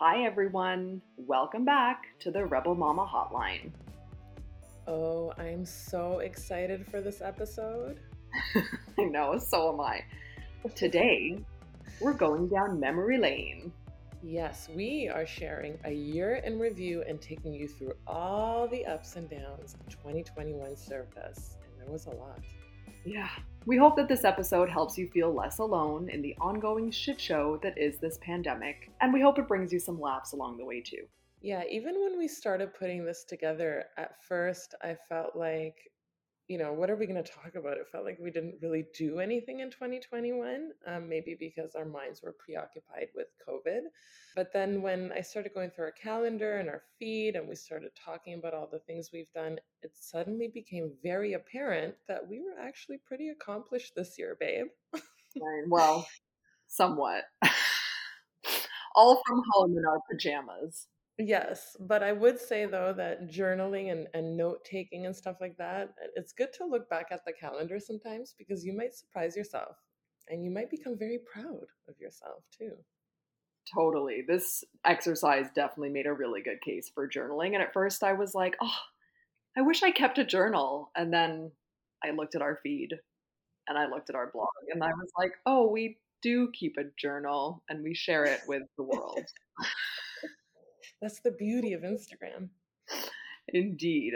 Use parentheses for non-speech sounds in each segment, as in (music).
Hi, everyone. Welcome back to the Rebel Mama Hotline. Oh, I'm so excited for this episode. (laughs) I know, so am I. Today, we're going down memory lane. Yes, we are sharing a year in review and taking you through all the ups and downs 2021 served us. And there was a lot. Yeah. We hope that this episode helps you feel less alone in the ongoing shit show that is this pandemic, and we hope it brings you some laughs along the way too. Yeah, even when we started putting this together, at first I felt like you know, what are we going to talk about? It felt like we didn't really do anything in 2021, um, maybe because our minds were preoccupied with COVID. But then when I started going through our calendar and our feed and we started talking about all the things we've done, it suddenly became very apparent that we were actually pretty accomplished this year, babe. well, somewhat. (laughs) all from home in our pajamas. Yes, but I would say though that journaling and, and note taking and stuff like that, it's good to look back at the calendar sometimes because you might surprise yourself and you might become very proud of yourself too. Totally. This exercise definitely made a really good case for journaling. And at first I was like, oh, I wish I kept a journal. And then I looked at our feed and I looked at our blog (laughs) and I was like, oh, we do keep a journal and we share it with the world. (laughs) That's the beauty of Instagram. Indeed.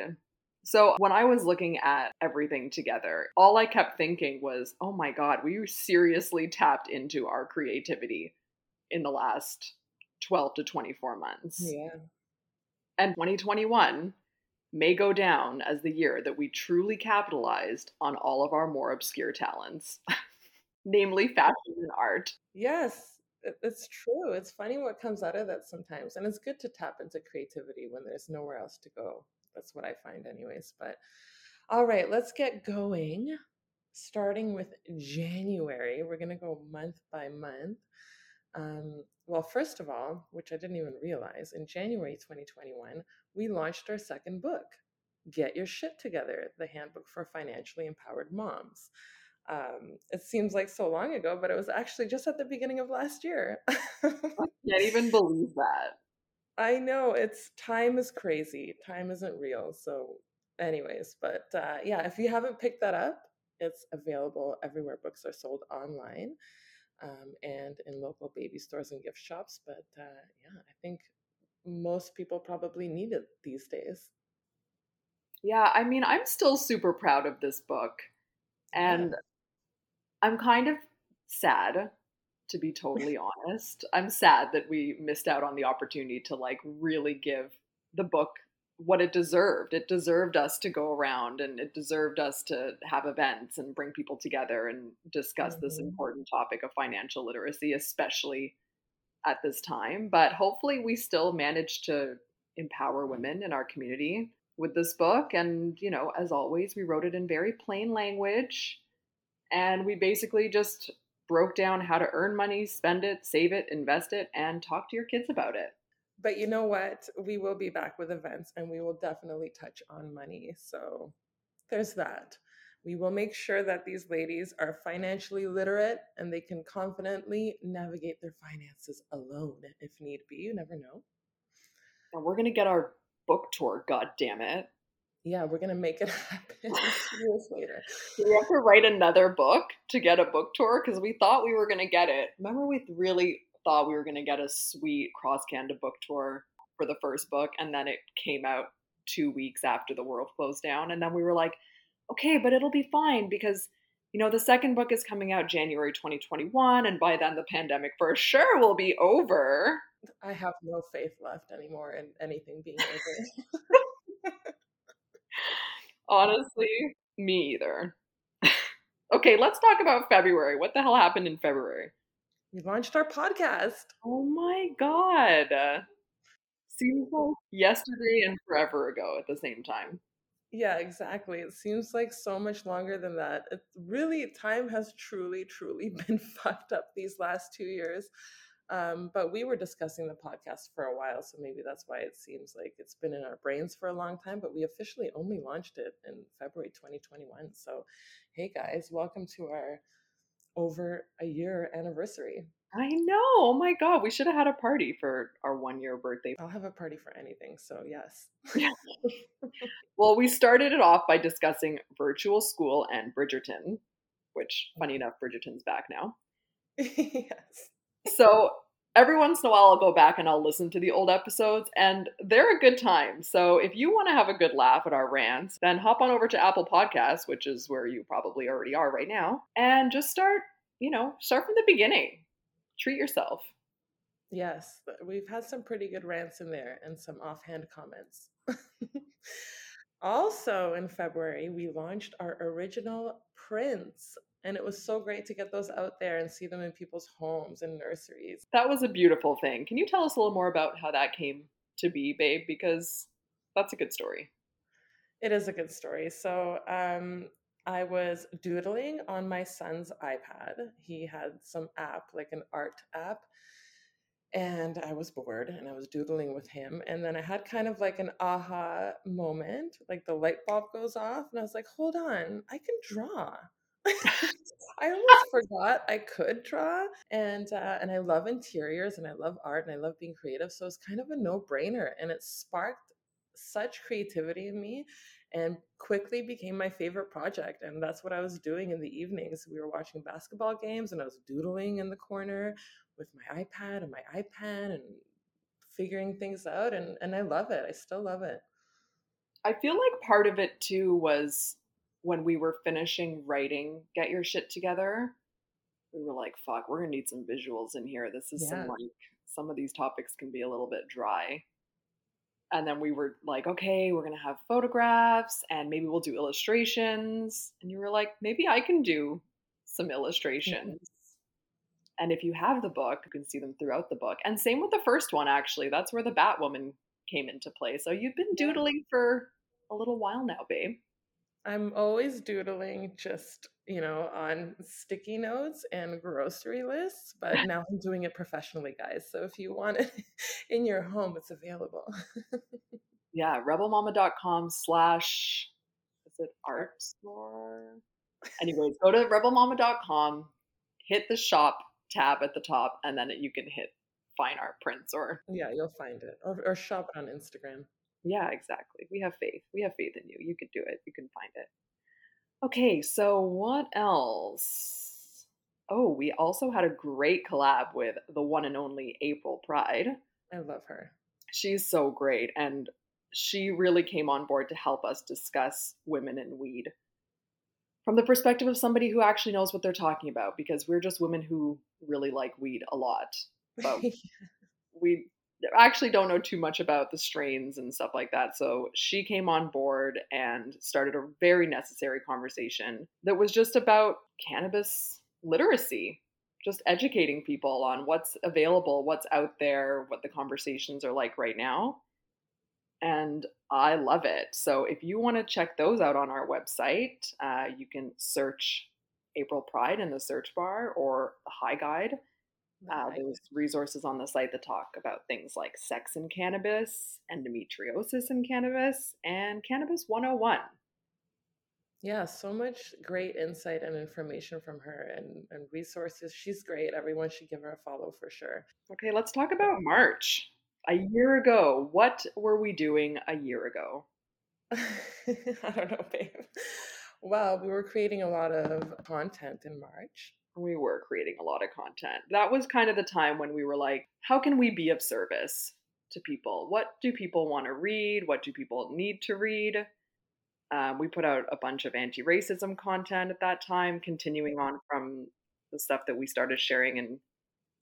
So, when I was looking at everything together, all I kept thinking was, oh my God, we seriously tapped into our creativity in the last 12 to 24 months. Yeah. And 2021 may go down as the year that we truly capitalized on all of our more obscure talents, (laughs) namely fashion and art. Yes, it's true. It's funny what comes out of that sometimes. And it's good to tap into creativity when there's nowhere else to go. That's what I find, anyways. But all right, let's get going. Starting with January, we're going to go month by month. Um, well, first of all, which I didn't even realize, in January 2021, we launched our second book, Get Your Shit Together The Handbook for Financially Empowered Moms um, it seems like so long ago, but it was actually just at the beginning of last year. I (laughs) can't even believe that. I know it's time is crazy. Time isn't real. So, anyways, but uh, yeah, if you haven't picked that up, it's available everywhere books are sold online um, and in local baby stores and gift shops. But uh, yeah, I think most people probably need it these days. Yeah, I mean, I'm still super proud of this book. And. I'm kind of sad to be totally honest. I'm sad that we missed out on the opportunity to like really give the book what it deserved. It deserved us to go around and it deserved us to have events and bring people together and discuss mm-hmm. this important topic of financial literacy, especially at this time. But hopefully, we still managed to empower women in our community with this book. And, you know, as always, we wrote it in very plain language and we basically just broke down how to earn money, spend it, save it, invest it, and talk to your kids about it. But you know what? We will be back with events and we will definitely touch on money. So there's that. We will make sure that these ladies are financially literate and they can confidently navigate their finances alone if need be. You never know. And we're going to get our book tour, god damn it yeah, we're gonna make it (laughs) happen years later. Do we have to write another book to get a book tour? Because we thought we were gonna get it. Remember, we really thought we were gonna get a sweet cross Canada book tour for the first book, and then it came out two weeks after the world closed down, and then we were like, okay, but it'll be fine because you know the second book is coming out January 2021, and by then the pandemic for sure will be over. I have no faith left anymore in anything being over. (laughs) (laughs) Honestly, me either. (laughs) okay, let's talk about February. What the hell happened in February? We launched our podcast. Oh my god. Seems like yesterday and forever ago at the same time. Yeah, exactly. It seems like so much longer than that. It really time has truly, truly (laughs) been fucked up these last two years. Um, but we were discussing the podcast for a while, so maybe that's why it seems like it's been in our brains for a long time. But we officially only launched it in February 2021. So, hey guys, welcome to our over a year anniversary. I know. Oh my god, we should have had a party for our one year birthday. I'll have a party for anything, so yes. (laughs) well, we started it off by discussing virtual school and Bridgerton, which funny enough, Bridgerton's back now. (laughs) yes. So every once in a while I'll go back and I'll listen to the old episodes and they're a good time. So if you want to have a good laugh at our rants, then hop on over to Apple Podcasts, which is where you probably already are right now, and just start, you know, start from the beginning. Treat yourself. Yes, we've had some pretty good rants in there and some offhand comments. (laughs) also in February, we launched our original prints and it was so great to get those out there and see them in people's homes and nurseries. That was a beautiful thing. Can you tell us a little more about how that came to be, babe? Because that's a good story. It is a good story. So, um, I was doodling on my son's iPad. He had some app, like an art app, and I was bored and I was doodling with him. And then I had kind of like an aha moment, like the light bulb goes off, and I was like, hold on, I can draw. I almost forgot I could draw, and uh, and I love interiors and I love art and I love being creative. So it's kind of a no brainer, and it sparked such creativity in me, and quickly became my favorite project. And that's what I was doing in the evenings. We were watching basketball games, and I was doodling in the corner with my iPad and my iPad, and figuring things out. And and I love it. I still love it. I feel like part of it too was when we were finishing writing Get Your Shit Together, we were like, fuck, we're gonna need some visuals in here. This is yeah. some like some of these topics can be a little bit dry. And then we were like, okay, we're gonna have photographs and maybe we'll do illustrations. And you were like, maybe I can do some illustrations. Mm-hmm. And if you have the book, you can see them throughout the book. And same with the first one, actually. That's where the Batwoman came into play. So you've been doodling for a little while now, babe. I'm always doodling just, you know, on sticky notes and grocery lists, but (laughs) now I'm doing it professionally, guys. So if you want it (laughs) in your home, it's available. (laughs) yeah, rebelmama.com slash, is it art store? Anyways, go to rebelmama.com, hit the shop tab at the top, and then you can hit fine art prints or. Yeah, you'll find it. Or, or shop it on Instagram. Yeah, exactly. We have faith. We have faith in you. You can do it. You can find it. Okay, so what else? Oh, we also had a great collab with the one and only April Pride. I love her. She's so great. And she really came on board to help us discuss women in weed from the perspective of somebody who actually knows what they're talking about because we're just women who really like weed a lot. But (laughs) we actually don't know too much about the strains and stuff like that. So she came on board and started a very necessary conversation that was just about cannabis literacy, just educating people on what's available, what's out there, what the conversations are like right now. And I love it. So if you want to check those out on our website, uh, you can search April Pride in the search bar or the High Guide uh, there's resources on the site that talk about things like sex and cannabis, endometriosis and cannabis, and Cannabis 101. Yeah, so much great insight and information from her and, and resources. She's great. Everyone should give her a follow for sure. Okay, let's talk about March. A year ago, what were we doing a year ago? (laughs) I don't know, babe. Well, we were creating a lot of content in March we were creating a lot of content. That was kind of the time when we were like, how can we be of service to people? What do people want to read? What do people need to read? Um, we put out a bunch of anti racism content at that time, continuing on from the stuff that we started sharing in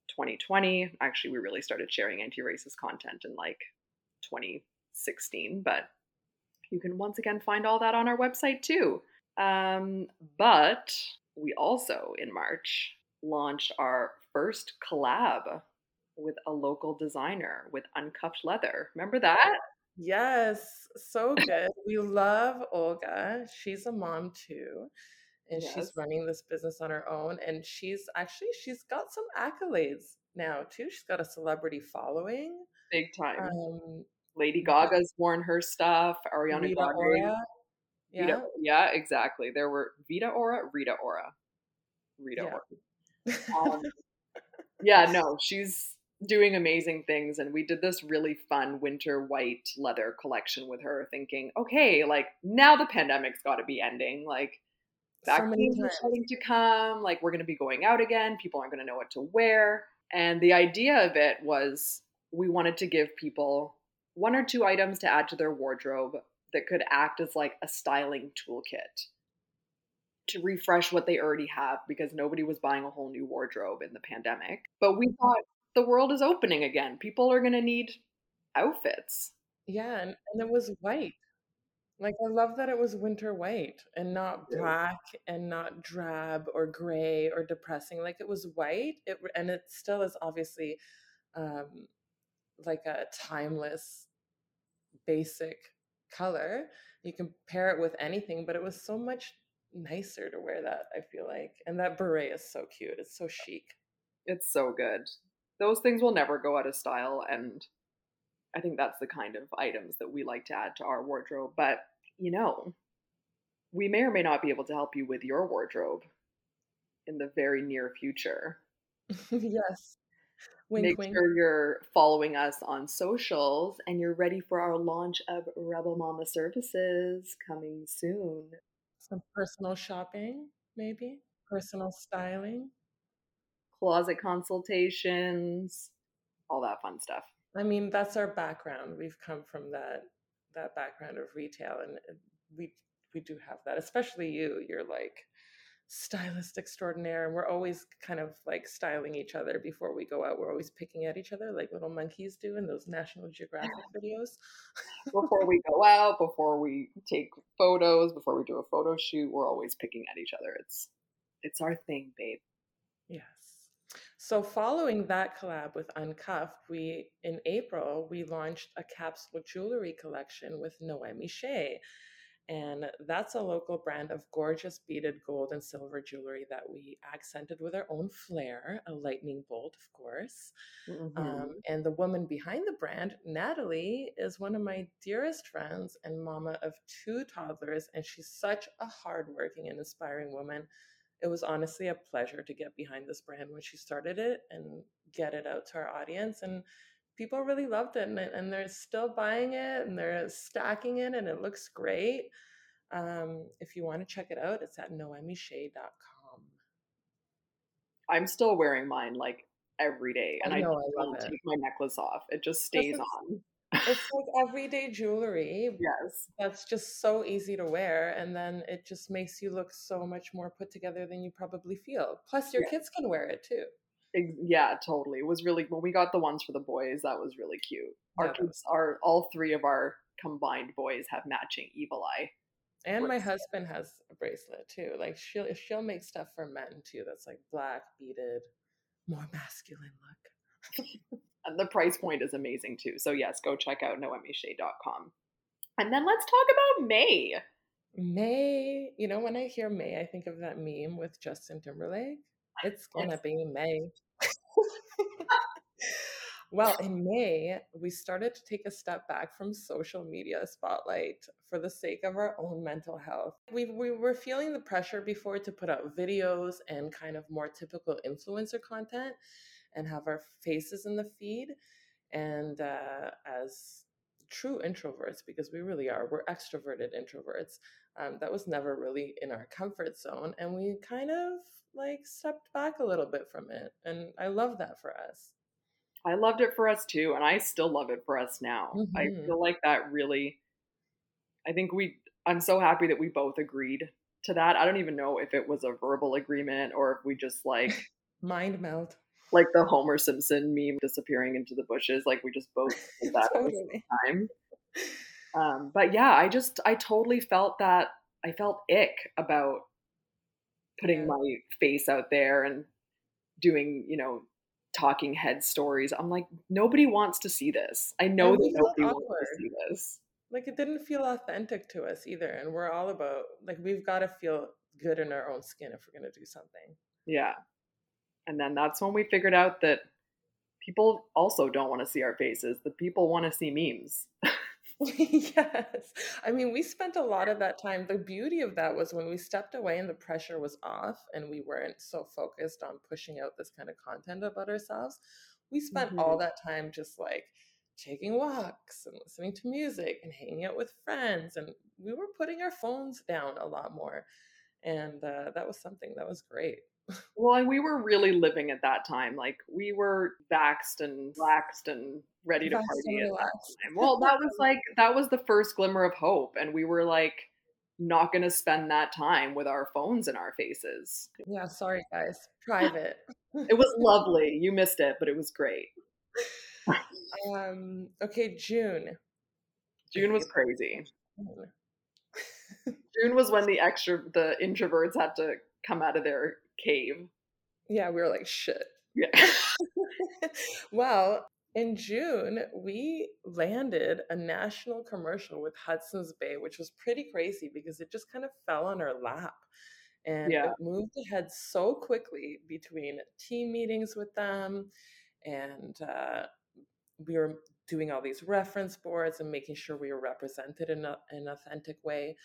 2020. Actually, we really started sharing anti racist content in like 2016, but you can once again find all that on our website too. Um, but we also, in March, launched our first collab with a local designer with Uncuffed Leather. Remember that? Yes, so (laughs) good. we love Olga. She's a mom too. And yes. she's running this business on her own. And she's actually she's got some accolades now too. She's got a celebrity following. Big time. Um, Lady Gaga's worn her stuff. Ariana Grande. Yeah. Vita, yeah, exactly. There were Vita Ora, Rita Ora. Rita yeah. Ora. Um, (laughs) yeah, no, she's doing amazing things. And we did this really fun winter white leather collection with her, thinking, okay, like now the pandemic's got to be ending. Like, vaccines so are starting to come. Like, we're going to be going out again. People aren't going to know what to wear. And the idea of it was we wanted to give people one or two items to add to their wardrobe that could act as like a styling toolkit to refresh what they already have because nobody was buying a whole new wardrobe in the pandemic. But we thought the world is opening again. People are going to need outfits. Yeah, and, and it was white. Like I love that it was winter white and not black and not drab or gray or depressing. Like it was white. It and it still is obviously um, like a timeless, basic color. You can pair it with anything, but it was so much nicer to wear that. I feel like, and that beret is so cute. It's so chic. It's so good. Those things will never go out of style, and I think that's the kind of items that we like to add to our wardrobe. But, you know, we may or may not be able to help you with your wardrobe in the very near future. (laughs) yes. Wink, Make wink. sure you're following us on socials and you're ready for our launch of Rebel Mama services coming soon. Some personal shopping, maybe, personal styling, closet consultations, all that fun stuff. I mean, that's our background. We've come from that that background of retail, and uh, we we do have that. Especially you. You're like stylist extraordinaire, and we're always kind of like styling each other before we go out. We're always picking at each other like little monkeys do in those National Geographic videos. before we go out, before we take photos, before we do a photo shoot, we're always picking at each other. It's it's our thing, babe. Yes. So following that collab with Uncuffed, we in April we launched a capsule jewelry collection with Noemi Shay. And that's a local brand of gorgeous beaded gold and silver jewelry that we accented with our own flair, a lightning bolt, of course. Mm-hmm. Um, and the woman behind the brand, Natalie, is one of my dearest friends and mama of two toddlers. And she's such a hardworking and inspiring woman it was honestly a pleasure to get behind this brand when she started it and get it out to our audience and people really loved it and, and they're still buying it and they're stacking it and it looks great um, if you want to check it out it's at noemishay.com i'm still wearing mine like every day and i, know, I, I don't take my necklace off it just stays on it's like (laughs) everyday jewelry. Yes. That's just so easy to wear. And then it just makes you look so much more put together than you probably feel. Plus, your yeah. kids can wear it too. Yeah, totally. It was really, when we got the ones for the boys, that was really cute. Our yeah, kids are, all three of our combined boys have matching evil eye. And my husband has a bracelet too. Like she'll she'll make stuff for men too. That's like black beaded, more masculine look. (laughs) And the price point is amazing too. So yes, go check out noemishay.com. And then let's talk about May. May, you know, when I hear May, I think of that meme with Justin Timberlake. It's gonna be May. (laughs) well, (laughs) in May, we started to take a step back from social media spotlight for the sake of our own mental health. We, we were feeling the pressure before to put out videos and kind of more typical influencer content and have our faces in the feed. And uh, as true introverts, because we really are, we're extroverted introverts. Um, that was never really in our comfort zone. And we kind of like stepped back a little bit from it. And I love that for us. I loved it for us too. And I still love it for us now. Mm-hmm. I feel like that really, I think we, I'm so happy that we both agreed to that. I don't even know if it was a verbal agreement or if we just like (laughs) mind melt like the Homer Simpson meme disappearing into the bushes. Like we just both did that totally. at the same (laughs) time. Um, but yeah, I just I totally felt that I felt ick about putting yeah. my face out there and doing, you know, talking head stories. I'm like, nobody wants to see this. I know that nobody awkward. wants to see this. Like it didn't feel authentic to us either. And we're all about like we've got to feel good in our own skin if we're gonna do something. Yeah. And then that's when we figured out that people also don't want to see our faces. The people want to see memes. (laughs) (laughs) yes. I mean, we spent a lot of that time. The beauty of that was when we stepped away and the pressure was off and we weren't so focused on pushing out this kind of content about ourselves. We spent all Mhm. that time just like taking walks and listening to music and hanging out with friends. And we were putting our phones down a lot more. And uh, that was something that was great. (laughs) Well, and we were really living at that time. Like we were vaxxed and laxed and ready to party at that time. Well, that was like that was the first glimmer of hope, and we were like not going to spend that time with our phones in our faces. Yeah, sorry, guys. Private. (laughs) It was lovely. You missed it, but it was great. Um, okay, June. June was crazy. June was when the extra the introverts had to come out of their cave. Yeah, we were like, shit. Yeah. (laughs) well, in June, we landed a national commercial with Hudson's Bay, which was pretty crazy because it just kind of fell on our lap. And Yeah. it moved ahead so quickly between team meetings with them and uh, we were doing all these reference boards and making sure we were represented in a, an authentic way.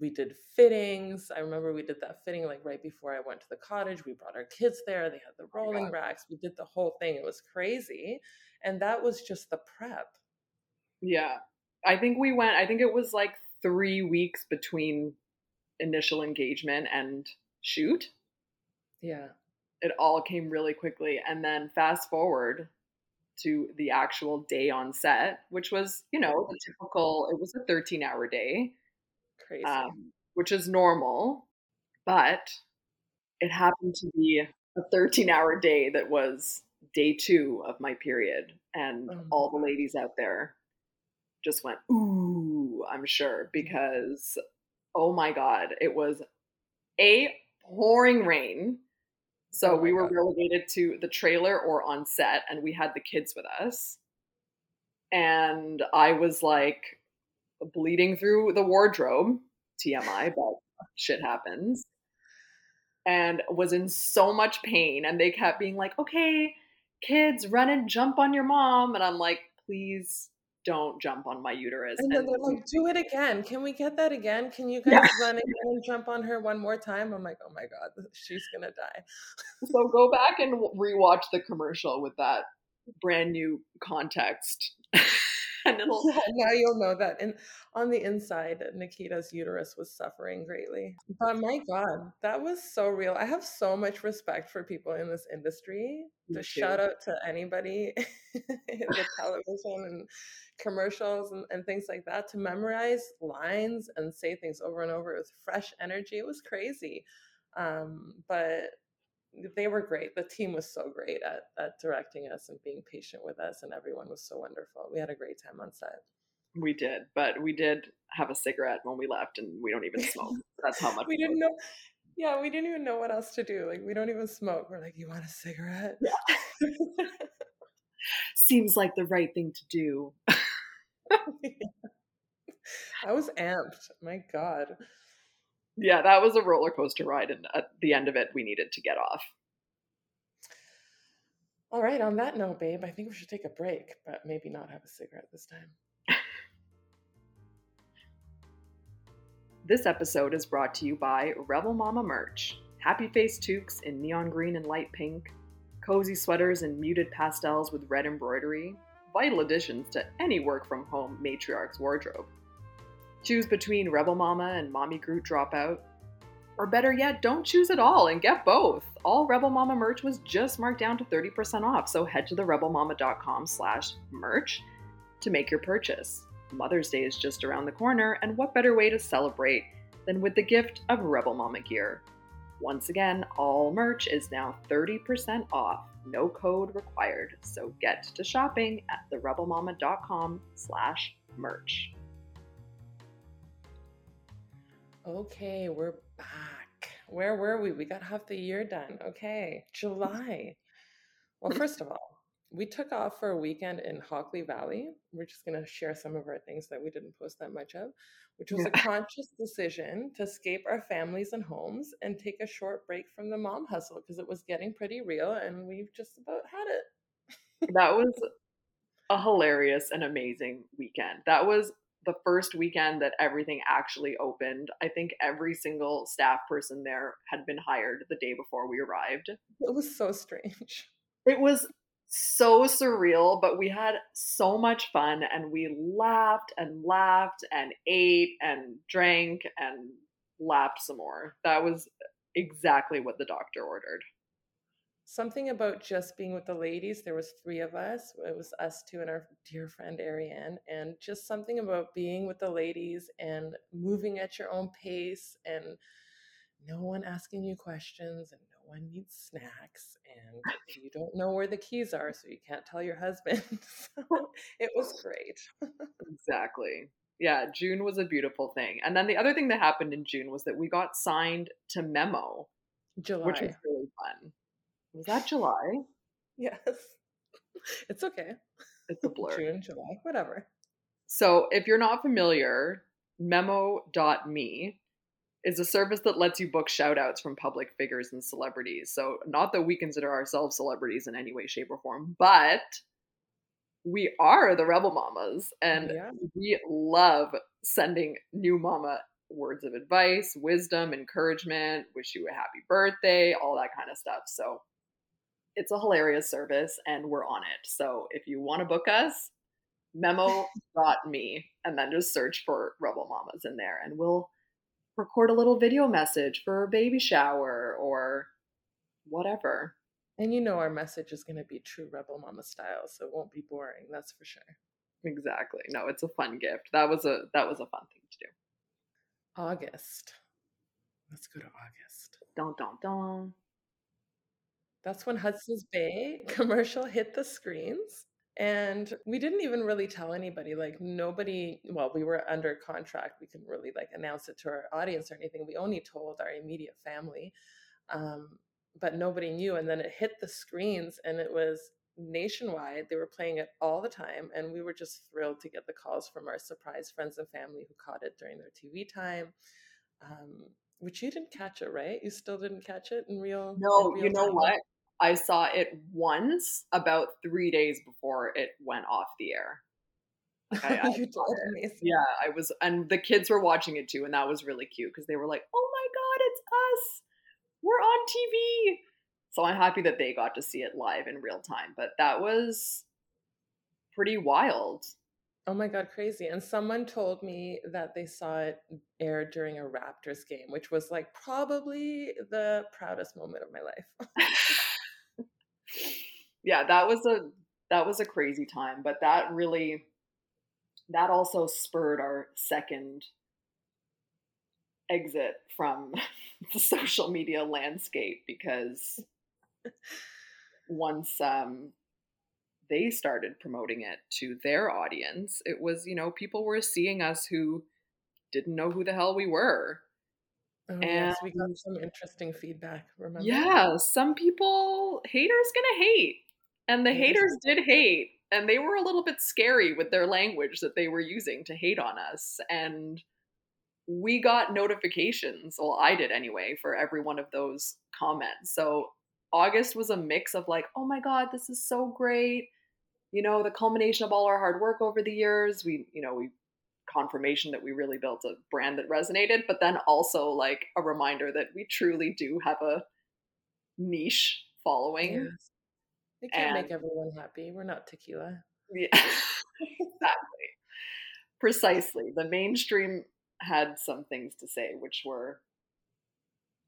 We did fittings. I remember we did that fitting like right before I went to the cottage. We brought our kids there. They had the Oh rolling God. racks. We did the whole thing. It was crazy. And that was just the prep. Yeah. I think we went, I think it was like three weeks between initial engagement and shoot. Yeah. It all came really quickly. And then fast forward to the actual day on set, which was, you know, the typical, it was a 13 hour day, Crazy. um, which is normal, but it happened to be a 13 hour day that was day two of my period. And Oh all the ladies out there just went, ooh, I'm sure, because oh my God, it was a pouring rain. So Oh we were God. relegated to the trailer or on set, and we had the kids with us. And I was like bleeding through the wardrobe, TMI, but shit happens. And was in so much pain. And they kept being like, okay, kids, run and jump on your mom. And I'm like, please don't jump on my uterus. And then And they're like, (laughs) do it again. Can we get that again? Can you Yeah. guys run again and jump on her one more time? I'm like, oh my God, (laughs) she's going to die. so go back and rewatch the commercial with that brand new context. (laughs) and it'll Yeah, now you'll know that. And on the inside, Nikita's uterus was suffering greatly. But my God, that was so real. I have so much respect for people in this industry. Me To too. shout out to anybody (laughs) in the television and commercials and, and things like that to memorize lines and say things over and over with fresh energy. It was crazy. Um, but they were great. The team was so great at, at directing us and being patient with us, and everyone was so wonderful. We had a great time on set. We did, but we did have a cigarette when we left, and we don't even smoke. (laughs) That's how much we didn't know. Yeah, we didn't even know what else to do. Like, we don't even smoke. We're like, you want a cigarette? Yeah. (laughs) Seems like the right thing to do. (laughs) I was amped. My God. Yeah, that was a roller coaster ride, and at the end of it, we needed to get off. All right, on that note, babe, I think we should take a break, but maybe not have a cigarette this time. This episode is brought to you by Rebel Mama merch. Happy face toques in neon green and light pink, cozy sweaters in muted pastels with red embroidery, vital additions to any work from home matriarch's wardrobe. Choose between Rebel Mama and Mommy Group Dropout. Or better yet, don't choose at all and get both. All Rebel Mama merch was just marked down to 30% off, so head to therebelmama.com slash merch to make your purchase. Mother's Day is just around the corner, and what better way to celebrate than with the gift of Rebel Mama gear? Once again, all merch is now 30% off, no code required. So get to shopping at therebelmama.com slash merch. Okay, we're back. Where were we? We got half the year done. Okay, July. Well, (laughs) first of all, we took off for a weekend in Hockley Valley. We're just going to share some of our things that we didn't post that much of, which was a conscious decision to escape our families and homes and take a short break from the mom hustle because it was getting pretty real and we've just about had it. That was a hilarious and amazing weekend. That was the first weekend that everything actually opened. I think every single staff person there had been hired the day before we arrived. It was so strange. It was so surreal, but we had so much fun and we laughed and laughed and ate and drank and laughed some more. That was exactly what the doctor ordered something about just being with the ladies there was three of us it was us two and our dear friend ariane and just something about being with the ladies and moving at your own pace and no one asking you questions and no one needs snacks and you don't know where the keys are so you can't tell your husband. (laughs) So it was great. Exactly. Yeah june was a beautiful thing and then the other thing that happened in june was that we got signed to Memmo July. which was really fun was that July? Yes. (laughs) It's okay. It's a blur. June, July, whatever. So, if you're not familiar, memmo.me is a service that lets you book shoutouts from public figures and celebrities. So, not that we consider ourselves celebrities in any way, shape, or form, but we are the Rebel Mamas and yeah. we love sending new mama words of advice, wisdom, encouragement, wish you a happy birthday, all that kind of stuff. So, it's a hilarious service and we're on it. So if you want to book us, memmo.me and then just search for Rebel Mamas in there and we'll record a little video message for a baby shower or whatever. And you know our message is going to be true Rebel Mama style, so it won't be boring, that's for sure. Exactly. No, it's a fun gift. That was a that was a fun thing to do. August. Let's go to August. Don don don. That's when Hudson's Bay (laughs) commercial hit the screens. And we didn't even really tell anybody, like nobody, well, we were under contract. We couldn't really like announce it to our audience or anything. We only told our immediate family, um, but nobody knew. And then it hit the screens and it was nationwide. They were playing it all the time. And we were just thrilled to get the calls from our surprise friends and family who caught it during their TV time. Um, which you didn't catch it, right? You still didn't catch it in real. No, in real you know time? what? I saw it once about three days before it went off the air. Like I, (laughs) I you told me. Yeah, I was, and the kids were watching it too, and that was really cute because they were like, "Oh my god, it's us! We're on TV!" So I'm happy that they got to see it live in real time. But that was pretty wild. Oh my god, crazy! And someone told me that they saw it air during a Raptors game, which was like probably the proudest moment of my life. (laughs) yeah, that was a that was a crazy time, but that really that also spurred our second exit from (laughs) the social media landscape because once um, they started promoting it to their audience, it was, you know, people were seeing us who didn't know who the hell we were. Oh, and yes, we got some interesting feedback. Remember? Yeah, some people haters gonna hate, and the haters did hate, and they were a little bit scary with their language that they were using to hate on us. And we got notifications. Well, I did anyway for every one of those comments. So August was a mix of like, oh my god, this is so great. You know, the culmination of all our hard work over the years. We, you know, we confirmation that we really built a brand that resonated, but then also like a reminder that we truly do have a niche following. Yes. We can't and, make everyone happy. We're not tequila. Yeah, (laughs) exactly. Precisely. The mainstream had some things to say, which were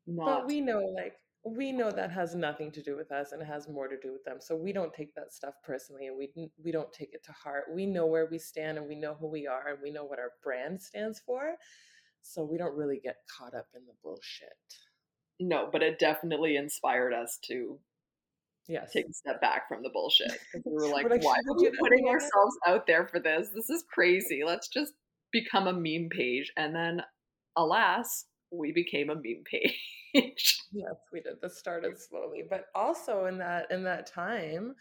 not. But we know, like, we know that has nothing to do with us and it has more to do with them so we don't take that stuff personally and we we don't take it to heart we know where we stand and we know who we are and we know what our brand stands for so we don't really get caught up in the bullshit no but it definitely inspired us to yes. take a step back from the bullshit we were (laughs) like, why are we putting ourselves out there for this this is crazy let's just become a meme page and then alas we became a meme page (laughs) yes, we did. This started slowly, but also in that in that time,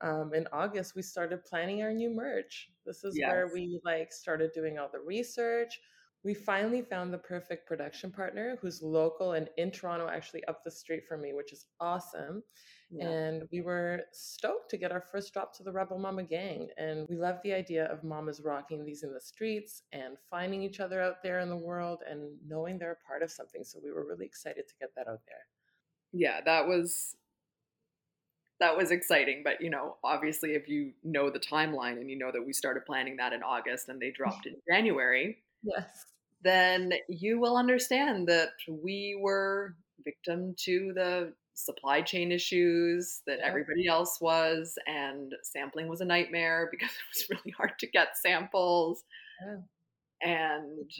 um, in August, we started planning our new merch. This is yes. where we like started doing all the research. we finally found the perfect production partner who's local and in Toronto, actually up the street from me, which is awesome. Yeah. And we were stoked to get our first drop to the Rebel Mama gang. And we love the idea of mamas rocking these in the streets and finding each other out there in the world and knowing they're a part of something. So we were really excited to get that out there. Yeah, that was that was exciting. But you know, obviously if you know the timeline and you know that we started planning that in August and they dropped in January. (laughs) Yes. Then you will understand that we were victim to the supply chain issues that everybody else was and sampling was a nightmare (laughs) because it was really hard to get samples. Yeah. and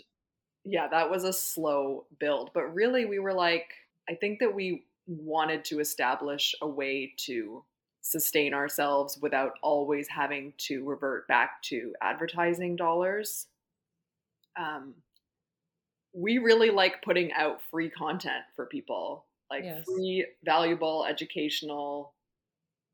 yeah that was a slow build but really we were like i think that we wanted to establish a way to sustain ourselves without always having to revert back to advertising dollars. Um, we really like putting out free content for people like yes. free, valuable, educational,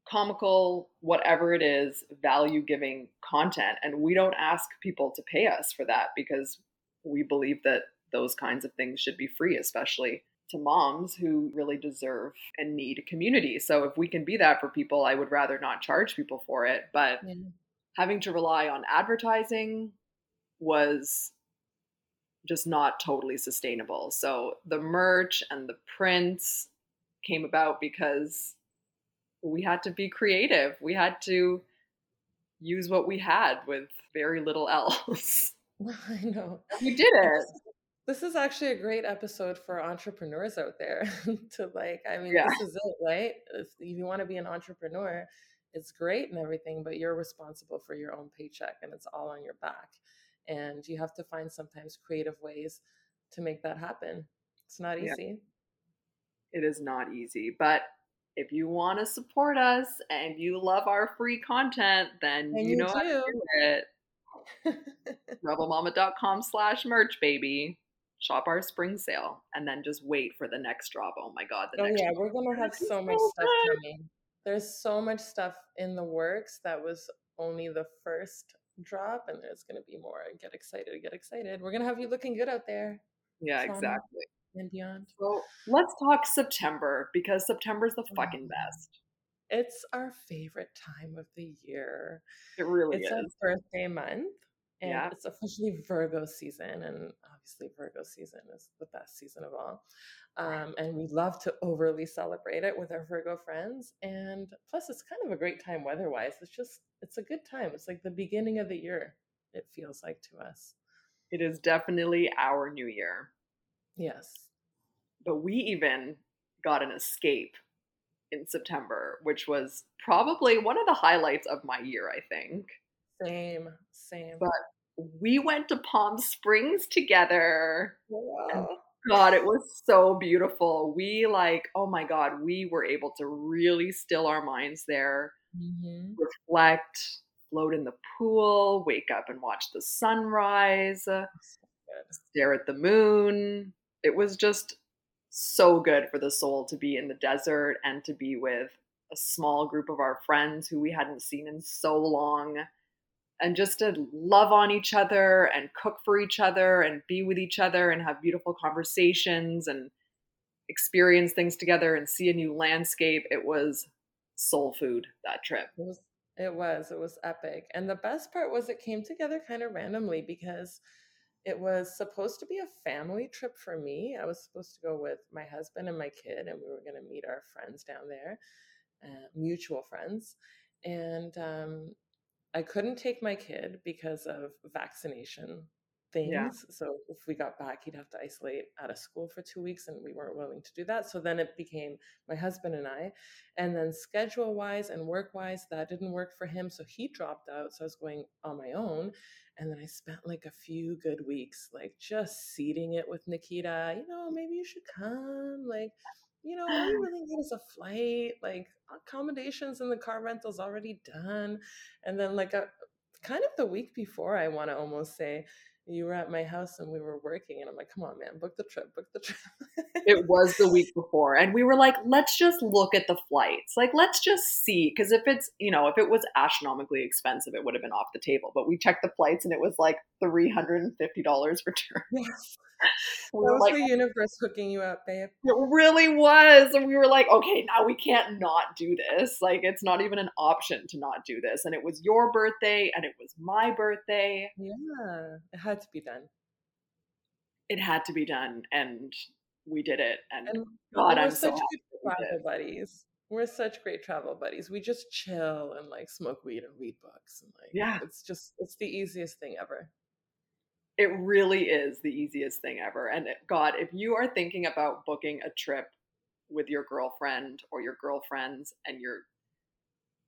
comical, whatever it is, value giving content. And we don't ask people to pay us for that because we believe that those kinds of things should be free, especially to moms who really deserve and need a community. So if we can be that for people, I would rather not charge people for it. But yeah. having to rely on advertising was just not totally sustainable. So the merch and the prints came about because we had to be creative. We had to use what we had with very little else. (laughs) I know. We did it. This is actually a great episode for entrepreneurs out there (laughs) to like, I mean, yeah. this is it, right? If you want to be an entrepreneur, it's great and everything, but you're responsible for your own paycheck and it's all on your back and you have to find sometimes creative ways to make that happen. It's not easy. Yeah. it is not easy but if you want to support us and you love our free content then you, you, know do. how to do. it. (laughs) Rebelmama.com slash merch baby. Shop our spring sale and then just wait for the next drop. Oh my god the oh yeah we're gonna have so much stuff coming. There's so much stuff in the works that was only the first drop and there's going to be more. And get excited, get excited. We're going to have you looking good out there. Yeah, exactly. And beyond. So let's talk September because September's the mm-hmm. fucking best. It's our favorite time of the year. It really it's is. It's our birthday month. And yeah. it's officially Virgo season. And obviously, Virgo season is the best season of all. Um, and we love to overly celebrate it with our Virgo friends. And plus, it's kind of a great time weather wise. It's just, it's a good time. It's like the beginning of the year, it feels like to us. It is definitely our new year. Yes. But we even got an escape in September, which was probably one of the highlights of my year, I think. Same, same. But we went to Palm Springs together. Wow. God, it was so beautiful. We like, oh my God, we were able to really still our minds there, mm-hmm. reflect, float in the pool, wake up and watch the sunrise, stare at the moon. It was just so good for the soul to be in the desert and to be with a small group of our friends who we hadn't seen in so long and just to love on each other and cook for each other and be with each other and have beautiful conversations and experience things together and see a new landscape. It was soul food that trip. It was it was, it was epic. And the best part was it came together kind of randomly because it was supposed to be a family trip for me. I was supposed to go with my husband and my kid, and we were going to meet our friends down there, uh, mutual friends. And um, I couldn't take my kid because of vaccination things. Yeah. So if we got back, he'd have to isolate out of school for two weeks, and we weren't willing to do that. So then it became my husband and I. And then schedule wise and work wise, that didn't work for him. So he dropped out. So I was going on my own. And then I spent like a few good weeks, like just seeding it with Nikita. You know, maybe you should come. Like, you know, all you really need is a flight, like accommodations and the car rental's already done. And then like a kind of the week before, I want to almost say, you were at my house and we were working and i'm like come on man book the trip book the trip. It was the week before and we were like let's just look at the flights. Like let's just see because if it's you know if it was astronomically expensive it would have been off the table but we checked the flights and it was like $350 (laughs) return. Yes that was like, the universe hooking you up babe it really was and we were like okay now we can't not do this like it's not even an option to not do this and it was your birthday and it was my birthday yeah it had to be done it had to be done and we did it. And, and God, I'm so good travel buddies. We're such great travel buddies. We just chill and like smoke weed and read books and like yeah, it's just it's the easiest thing ever. It really is the easiest thing ever. And God, if you are thinking about booking a trip with your girlfriend or your girlfriends and you're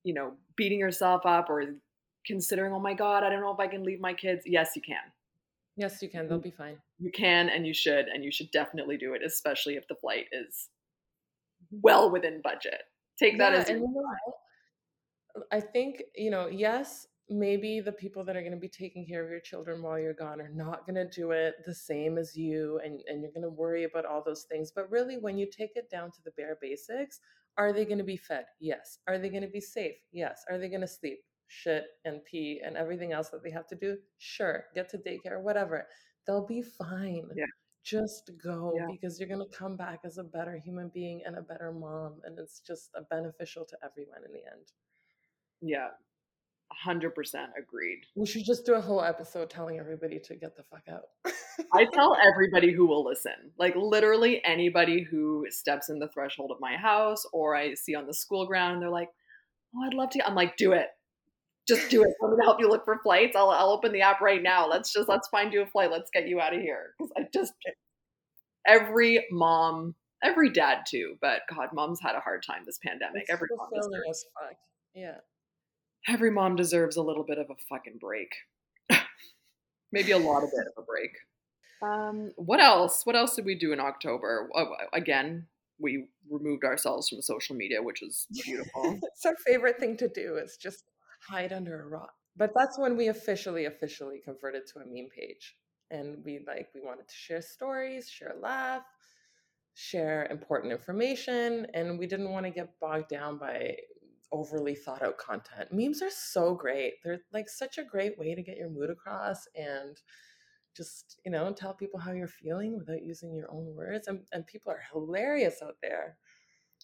you know beating yourself up or considering oh my god i don't know if i can leave my kids yes you can Yes, you can. They'll be fine. You can and you should, and you should definitely do it, especially if the flight is mm-hmm. well within budget. Take that yeah, as. I think, you know, yes, maybe the people that are going to be taking care of your children while you're gone are not going to do it the same as you and, and you're going to worry about all those things but really when you take it down to the bare basics are they going to be fed yes are they going to be safe yes are they going to sleep shit and pee and everything else that they have to do, sure, get to daycare, whatever. They'll be fine. Yeah. Just go yeah. because you're going to come back as a better human being and a better mom. And it's just a beneficial to everyone in the end. Yeah. 100% agreed. We should just do a whole episode telling everybody to get the fuck out. I (laughs) tell everybody who will listen, like literally anybody who steps in the threshold of my house or I see on the school ground, and they're like, oh, I'd love to. I'm like, do it just do it. I'm gonna help you look for flights. I'll I'll open the app right now. Let's just let's find you a flight. Let's get you out of here. Because I just every mom, every dad too, but God, mom's had a hard time this pandemic. It's every mom fuck. Yeah. Every mom deserves a little bit of a fucking break. (laughs) Maybe a lot of bit of a break. Um, what else? What else did we do in October? Oh, again, we removed ourselves from social media, which is (laughs) beautiful. it's our favorite thing to do. Is just hide under a rock. But that's when we officially, officially converted to a meme page. And we like, we wanted to share stories, share laugh, share important information. And we didn't want to get bogged down by overly thought out content. Memes are so great. They're like such a great way to get your mood across and just, you know, tell people how you're feeling without using your own words. And, and people are hilarious out there.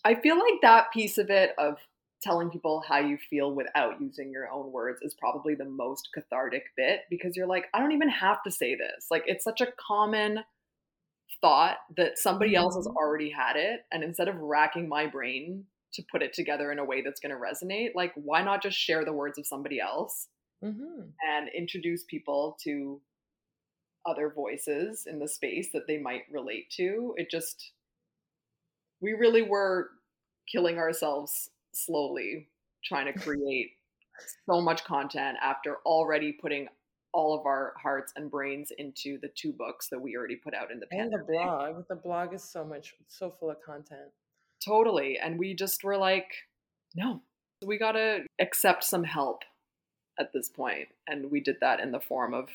I feel like that piece of it of telling people how you feel without using your own words is probably the most cathartic bit because you're like, I don't even have to say this. Like, it's such a common thought that somebody else has mm-hmm. already had it. And instead of racking my brain to put it together in a way that's going to resonate, like, why not just share the words of somebody else mm-hmm. and introduce people to other voices in the space that they might relate to? It just, we really were killing ourselves slowly trying to (laughs) create so much content after already putting all of our hearts and brains into the two books that we already put out in the and the blog. The blog is so much so full of content. Totally, and we just were like, no, we got to accept some help at this point, and we did that in the form of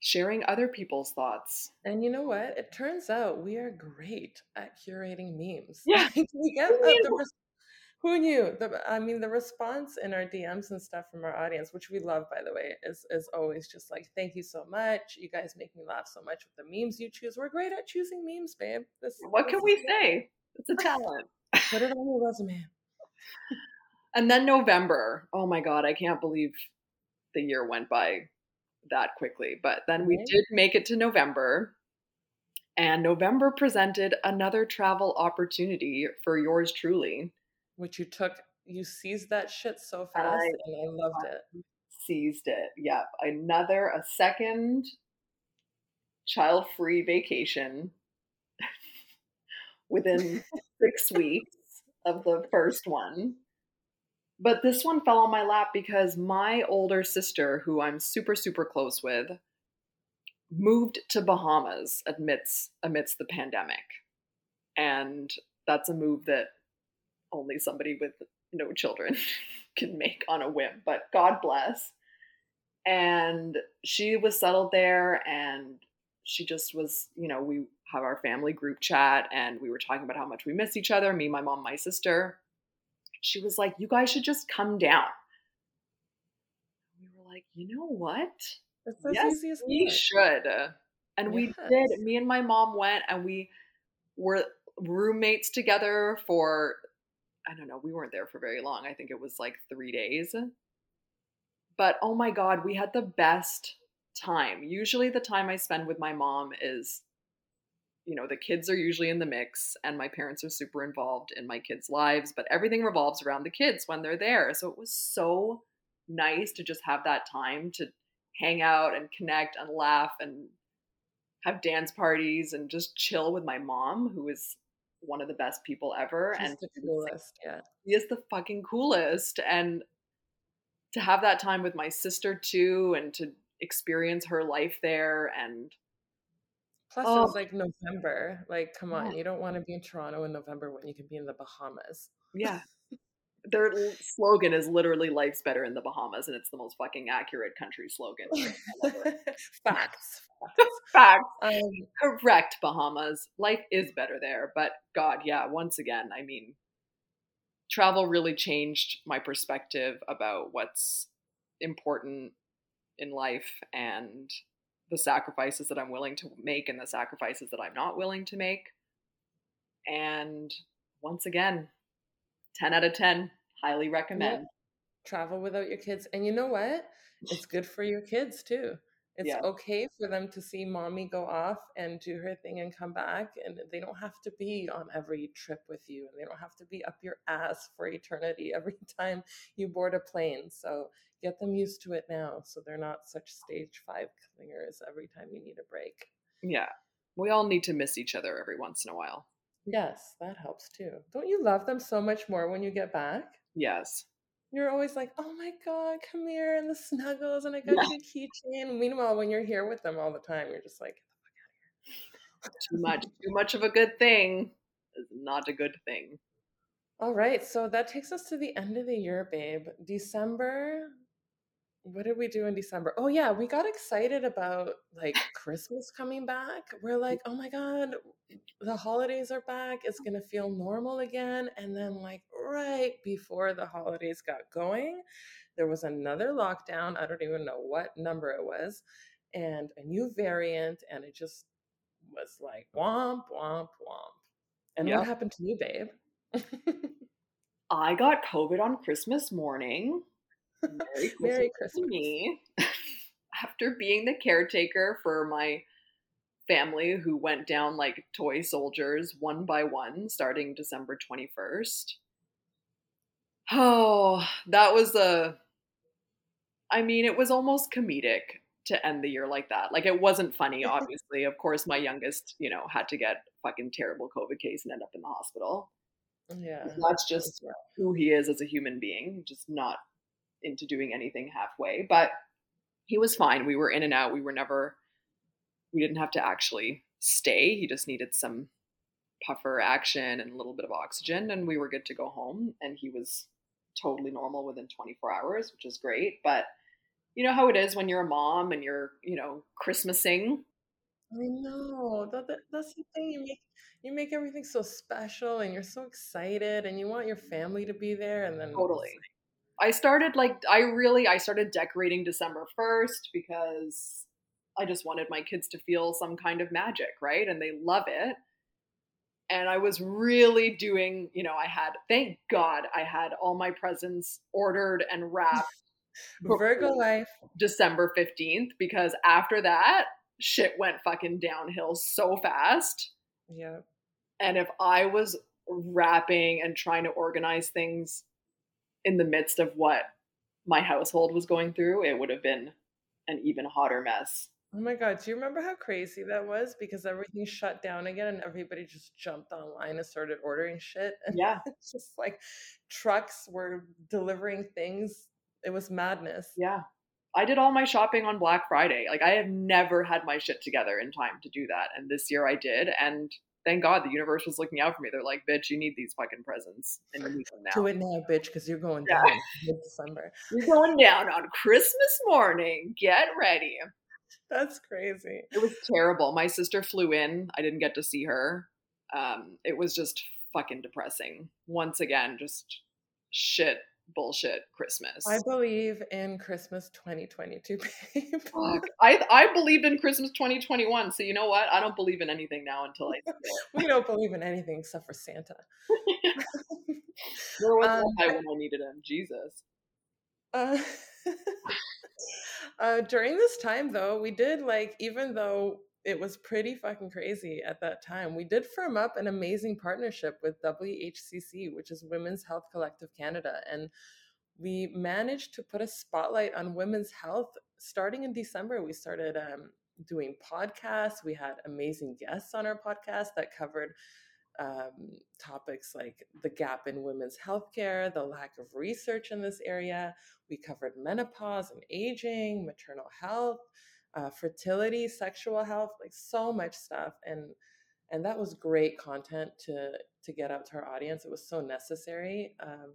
sharing other people's thoughts. And you know what? It turns out we are great at curating memes. (laughs) Yeah, we get uh, the, who knew? The, I mean, the response in our DMs and stuff from our audience, which we love, by the way, is is always just like, "Thank you so much. You guys make me laugh so much with the memes you choose. We're great at choosing memes, babe. This, what this can we say? It's a talent. Put it on your resume." and then November. Oh my god, I can't believe the year went by that quickly. But then we did make it to November. And November presented another travel opportunity for yours truly which you took you seized that shit so fast I, and I loved it. Seized it. Yep. Another a second child-free vacation within 6 weeks of the first one. But this one fell on my lap because my older sister, who I'm super super close with, moved to Bahamas amidst amidst the pandemic. And that's a move that only somebody with no children (laughs) can make on a whim, but God bless. and she was settled there and she just was, you know, we have our family group chat and we were talking about how much we miss each other, me, my mom, my sister. She was like, "You guys should just come down." We were like, "You know what? Yes, we should." And we did. Me and my mom went and we were roommates together for I don't know, we weren't there for very long. I think it was like 3 days. But oh my god, we had the best time. Usually the time I spend with my mom is you know, the kids are usually in the mix and my parents are super involved in my kids' lives, but everything revolves around the kids when they're there. So it was so nice to just have that time to hang out and connect and laugh and have dance parties and just chill with my mom, who is one of the best people ever. She's And the she was like, coolest. Yeah. she is the fucking coolest. And to have that time with my sister too and to experience her life there and Plus, it oh was like November. Like, come yeah, on, you don't want to be in Toronto in November when you can be in the Bahamas. yeah. (laughs) Their slogan is literally "Life's better in the Bahamas," and it's the most fucking accurate country slogan. (laughs) Facts. (laughs) Facts. Um, correct, Bahamas. Life is better there, but God, yeah. Once again, I mean, travel really changed my perspective about what's important in life and the sacrifices that I'm willing to make and the sacrifices that I'm not willing to make. And once again, 10 out of 10, highly yep. recommend. Travel without your kids. And you know what? It's (sighs) good for your kids too. It's Yeah, okay for them to see mommy go off and do her thing and come back. And they don't have to be on every trip with you. And they don't have to be up your ass for eternity (laughs) every time you board a plane. So get them used to it now so they're not such stage five clingers every time you need a break. yeah. We all need to miss each other every once in a while. Yes, that helps too. Don't you love them so much more when you get back? Yes. You're always like, oh my God, come here, and the snuggles, and I got Yeah. you a keychain. Meanwhile, when you're here with them all the time, you're just like, Too much, too much of a good thing is not a good thing. all right. So that takes us to the end of the year, babe. December. What did we do in December? Oh, yeah, we got excited about like Christmas coming back. We're mm. like, oh my God, the holidays are back. It's going to feel normal again. And then, like, right before the holidays got going, there was another lockdown. I don't even know what number it was, and a new variant. And it just was like, womp, womp, womp. And what happened to you, babe? (laughs) I got COVID on Christmas morning. Merry (laughs) Christmas Merry to Christmas. me. (laughs) After being the caretaker for my family who went down like toy soldiers one by one starting December 21st. Oh, that was a I mean, it was almost comedic to end the year like that. Like it wasn't funny, (laughs) obviously. Of course, my youngest, you know, had to get fucking terrible COVID case and end up in the hospital. Yeah. That's just who he is as a human being, just not into doing anything halfway. But he was fine. We were in and out. We were never we didn't have to actually stay. He just needed some puffer action and a little bit of oxygen and we were good to go home and he was totally normal within 24 hours, which is great. But you know how it is when you're a mom and you're, you know, Christmasing. I know. That, that that's the thing. You make you make everything so special and you're so excited and you want your family to be there and then Totally. I started like I really I started decorating December 1st because I just wanted my kids to feel some kind of magic, right? And they love it. And I was really doing, you know, I had thank God I had all my presents ordered and wrapped (laughs) Virgo life. December 15th because after that shit went fucking downhill so fast. Yeah. And if I was wrapping and trying to organize things in the midst of what my household was going through, it would have been an even hotter mess. Oh my God, do you remember how crazy that was? Because everything shut down again and everybody just jumped online and started ordering shit. (laughs) And Yeah, it's just like trucks were delivering things. It was madness. yeah. I did all my shopping on Black Friday. Like I have never had my shit together in time to do that, and this year I did, and thank God the universe was looking out for me. They're like, bitch, you need these fucking presents and you need them now. Do it now, bitch, because you're going down mid December. You're going down on Christmas morning. Get ready. (laughs) That's crazy. It was terrible. My sister flew in. I didn't get to see her. Um, it was just fucking depressing. Once again, just shit bullshit Christmas. I believe in Christmas 2022, (laughs) babe. Fuck. I I believed in Christmas 2021. So you know what? I don't believe in anything now until I (laughs) we don't believe in anything except for Santa. Where was Um, I when I needed him? Jesus. Uh, uh, during this time, though, we did like, even though it was pretty fucking crazy at that time, we did firm up an amazing partnership with WHCC, which is Women's Health Collective Canada. And we managed to put a spotlight on women's health starting in December. We started um, doing podcasts. We had amazing guests on our podcast that covered um, topics like the gap in women's healthcare, the lack of research in this area. We covered menopause and aging, maternal health, uh, fertility, sexual health, like so much stuff. And and that was great content to to get out to our audience. It was so necessary. Um,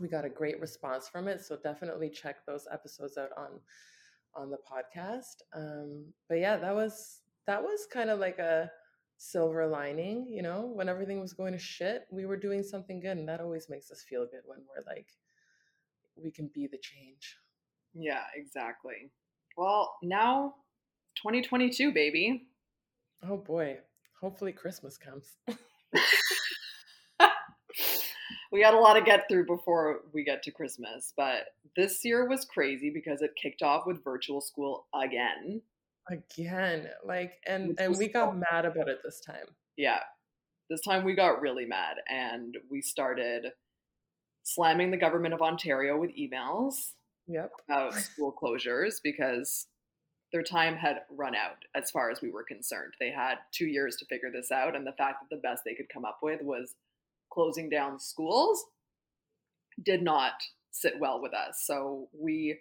we got a great response from it, so definitely check those episodes out on on the podcast. Um, but yeah, that was that was kind of like a silver lining, you know, when everything was going to shit, we were doing something good, and that always makes us feel good when we're like, we can be the change. Yeah, exactly. Well, now 2022, baby. Oh boy, hopefully Christmas comes. (laughs) we got a lot to get through before we get to Christmas, but this year was crazy because it kicked off with virtual school again. Again, like, and Which and we got so- mad about it this time. Yeah. This time we got really mad and we started slamming the government of Ontario with emails Yep. about (laughs) school closures because their time had run out as far as we were concerned. They had two years to figure this out, and the fact that the best they could come up with was closing down schools did not sit well with us. So we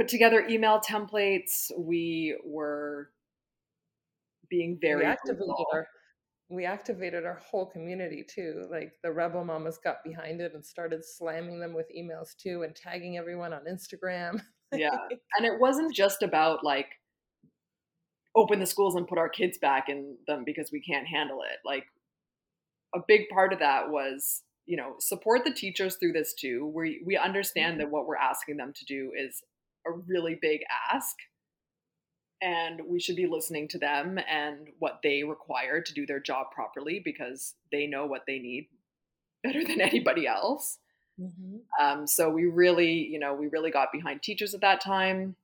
put together email templates. We were being very we activated our we activated our whole community too. Like the rebel mamas got behind it and started slamming them with emails too, and tagging everyone on Instagram. (laughs) Yeah. and it wasn't just about like open the schools and put our kids back in them because we can't handle it. Like a big part of that was, you know, support the teachers through this too. We we understand mm-hmm. that what we're asking them to do is a really big ask and we should be listening to them and what they require to do their job properly because they know what they need (laughs) better than anybody else. Mm-hmm. Um, so we really, you know, we really got behind teachers at that time.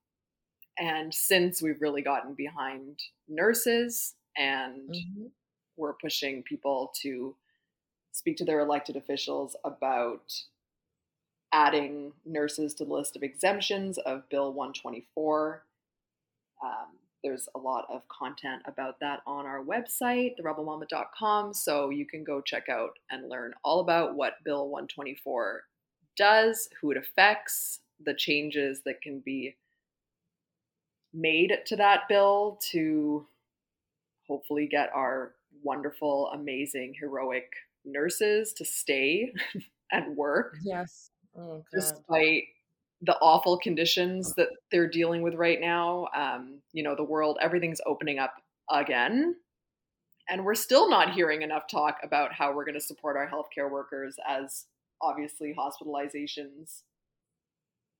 And since we've really gotten behind nurses and Mm-hmm. we're pushing people to speak to their elected officials about adding nurses to the list of exemptions of Bill 124. Um, there's a lot of content about that on our website, therebelmama.com. So you can go check out and learn all about what Bill 124 does, who it affects, the changes that can be made to that bill to hopefully get our wonderful, amazing, heroic nurses to stay (laughs) and work Yes. Oh despite the awful conditions that they're dealing with right now. Um, you know, the world, everything's opening up again. And we're still not hearing enough talk about how we're going to support our healthcare workers as obviously hospitalizations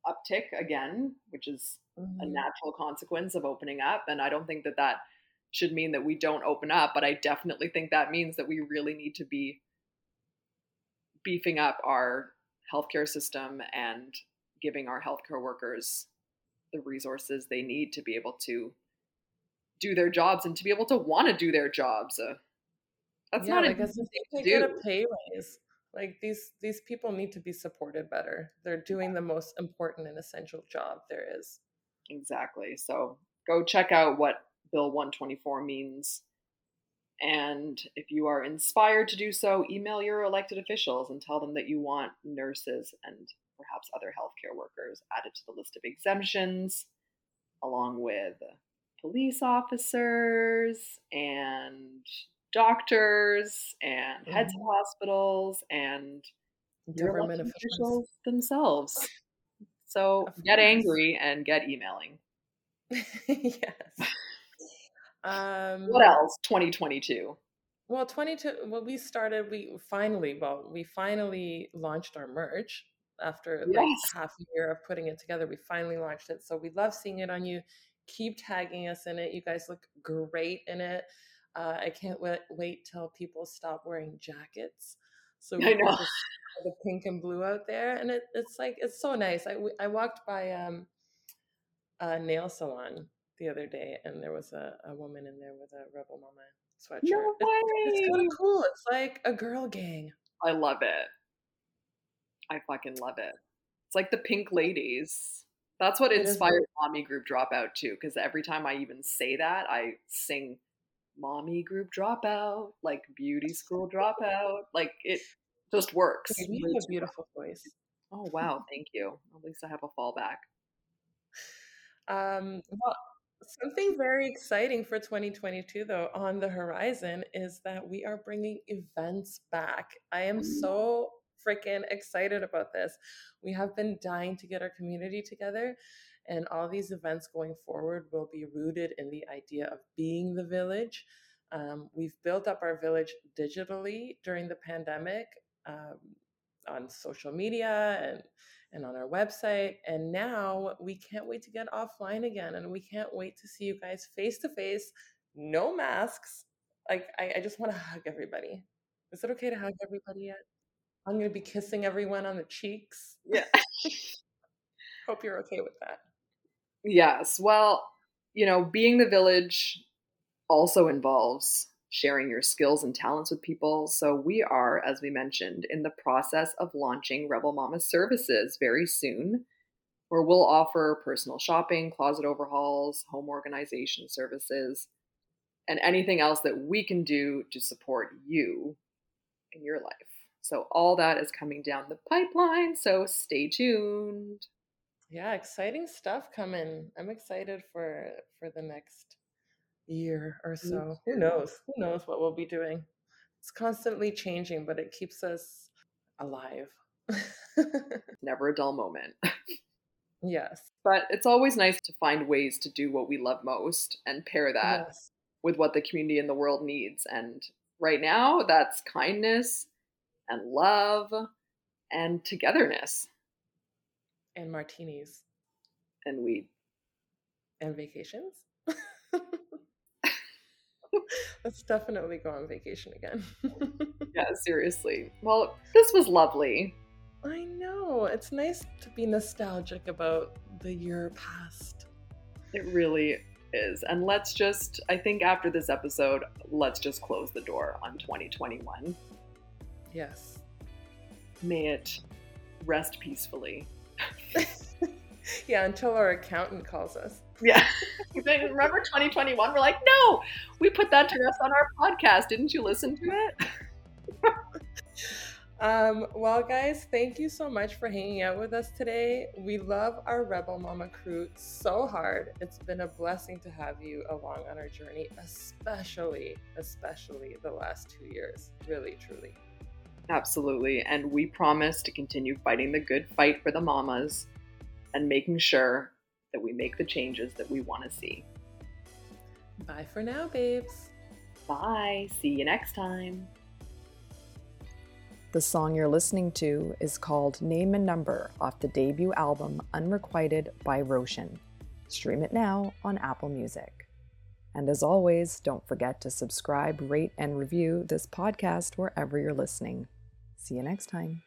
uptick again, which is a Mhm. natural consequence of opening up. And I don't think that that should mean that we don't open up, but I definitely think that means that we really need to be beefing up our healthcare system and giving our healthcare workers the resources they need to be able to do their jobs and to be able to want to do their jobs. Uh, that's yeah, not like an as easy if they to get a do. pay raise. Like these these people need to be supported better. They're doing the most important and essential job there is. Exactly. So go check out what Bill 124 means. And if you are inspired to do so, email your elected officials and tell them that you want nurses and perhaps other healthcare workers added to the list of exemptions, along with police officers and doctors and heads of hospitals and Government officials. officials themselves. So get angry and get emailing. (laughs) yes. Um, What else? 2022. Well, 22, well, we started, we finally, well, we finally launched our merch after like half a year of putting it together. We finally launched it. So we love seeing it on you. Keep tagging us in it. You guys look great in it. Uh, I can't wait, wait till people stop wearing jackets. So we know. have the pink and blue out there. And it, it's like, it's so nice. I I walked by um, a nail salon the other day and there was a, a woman in there with a Rebel Mama sweatshirt. No It's, it's kind of cool. It's like a girl gang. I love it. I fucking love it. It's like the pink ladies. That's what inspired Mommy Group Dropout too, because every time I even say that, I sing Mommy Group Dropout, like Beauty School Dropout. Like it just works. You have a beautiful voice. Oh wow, thank you. At least I have a fallback. Um, well, something very exciting for 2022, though, on the horizon is that we are bringing events back. I am so freaking excited about this. We have been dying to get our community together, and all these events going forward will be rooted in the idea of being the village. Um, we've built up our village digitally during the pandemic um, on social media and and on our website. And now we can't wait to get offline again. And we can't wait to see you guys face to face, no masks. Like, I, I just want to hug everybody. Is it okay to hug everybody yet? I'm going to be kissing everyone on the cheeks. Yeah. (laughs) Hope you're okay with that. Yes. Well, you know, being the village also involves sharing your skills and talents with people. So we are, as we mentioned, in the process of launching Rebel Mama services very soon, where we'll offer personal shopping, closet overhauls, home organization services, and anything else that we can do to support you in your life. So all that is coming down the pipeline. So stay tuned. Yeah, exciting stuff coming. I'm excited for for the next year or mm, so. Who knows? Who knows what we'll be doing? It's constantly changing, but it keeps us alive. (laughs) Never a dull moment. yes. But it's always nice to find ways to do what we love most and pair that Yes. with what the community and the world needs. And right now, that's kindness and love and togetherness And martinis and weed. and vacations. (laughs) (laughs) Let's definitely go on vacation again. (laughs) Yeah, seriously. Well, this was lovely. I know. It's nice to be nostalgic about the year past. It really is. And let's just, I think after this episode, let's just close the door on 2021. Yes. May it rest peacefully. (laughs) Yeah, until our accountant calls us. Yeah. (laughs) Remember 2021? We're like, no, we put that to rest on our podcast. Didn't you listen to it? (laughs) Um, well, guys, thank you so much for hanging out with us today. We love our Rebel Mama crew so hard. It's been a blessing to have you along on our journey, especially, especially the last two years. Really, truly. Absolutely. And we promise to continue fighting the good fight for the mamas and making sure that we make the changes that we want to see. Bye for now, babes. Bye. See you next time. The song you're listening to is called Name and Number off the debut album Unrequited by Roshan. Stream it now on Apple Music. And as always, don't forget to subscribe, rate, and review this podcast wherever you're listening. See you next time.